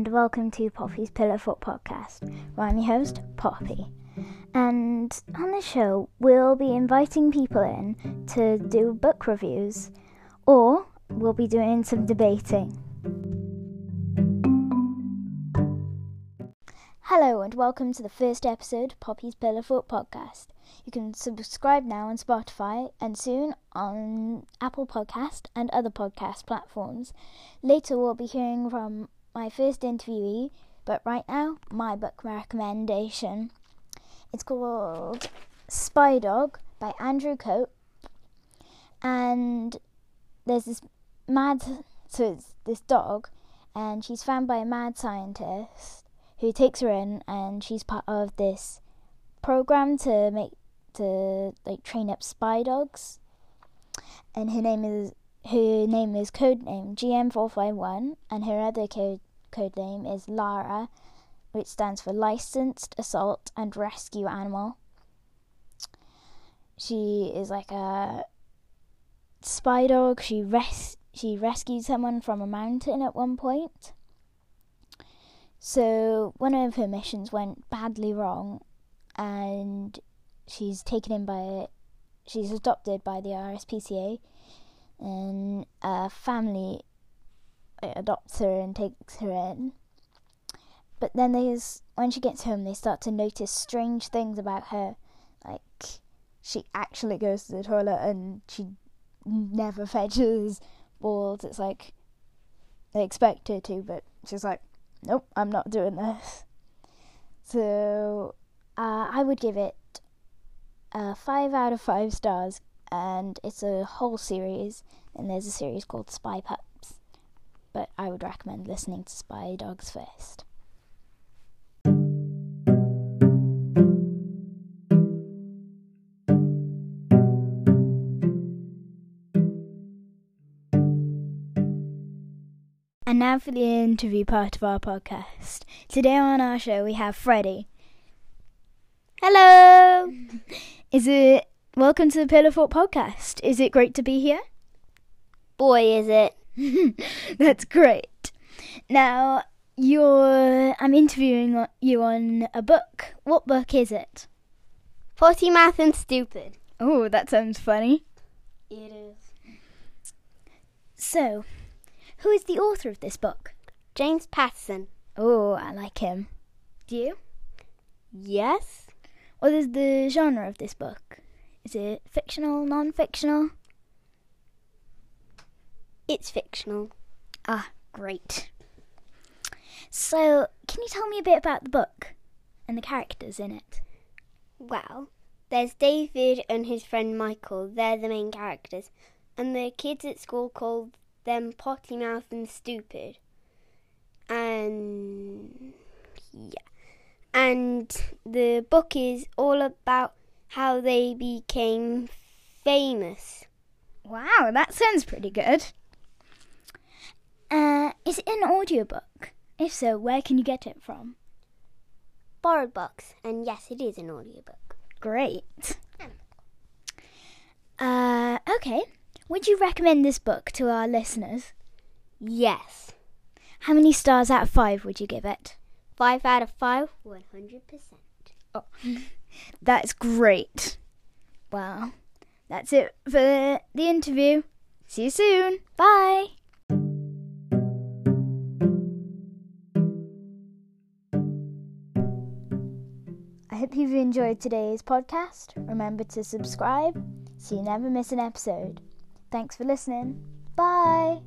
and welcome to Poppy's Pillow Fort Podcast. where I'm your host, Poppy. And on this show, we'll be inviting people in to do book reviews, or we'll be doing some debating. Hello, and welcome to the first episode of Poppy's Pillow Fort Podcast. You can subscribe now on Spotify and soon on Apple Podcast and other podcast platforms. Later, we'll be hearing from my first interviewee, but right now, my book recommendation. It's called Spy Dog by Andrew Cope, and there's this mad, so it's this dog, and she's found by a mad scientist who takes her in, and she's part of this program to make to like train up spy dogs, and her name is her name is codename GM451, and her other code code name is Lara, which stands for Licensed Assault and Rescue Animal. She is like a spy dog. She res she rescued someone from a mountain at one point. So one of her missions went badly wrong, and she's taken in by she's adopted by the RSPCA, and a family adopts her and takes her in. But then there's when she gets home, they start to notice strange things about her, like she actually goes to the toilet and she never fetches balls. It's like they expect her to, but she's like, nope, I'm not doing this. So uh, I would give it uh, five out of five stars, and it's a whole series. And there's a series called Spy Pups, but I would recommend listening to Spy Dogs first. And now for the interview part of our podcast. Today on our show we have Freddie. Hello! Is it welcome to the Pillow Fort podcast? Is it great to be here? Boy, is it. That's great. Now, you're I'm interviewing you on a book. What book is it? Potty mouth and stupid. Oh, that sounds funny. It is. So, who is the author of this book? James Patterson. Oh, I like him. Do you? Yes. What is the genre of this book? Is it fictional, non fictional? It's fictional. Ah, great. So, can you tell me a bit about the book and the characters in it? Well, there's David and his friend Michael. They're the main characters. And the kids at school call them potty mouth and stupid. And yeah. And the book is all about how they became famous. Wow, that sounds pretty good. Uh, is it an audiobook? If so, where can you get it from? BorrowBox. And yes, it is an audiobook. Great. Uh, okay. Would you recommend this book to our listeners? Yes. How many stars out of five would you give it? Five out of five, 100%. Oh, that's great. Well, that's it for the interview. See you soon. Bye. I hope you've enjoyed today's podcast. Remember to subscribe so you never miss an episode. Thanks for listening. Bye.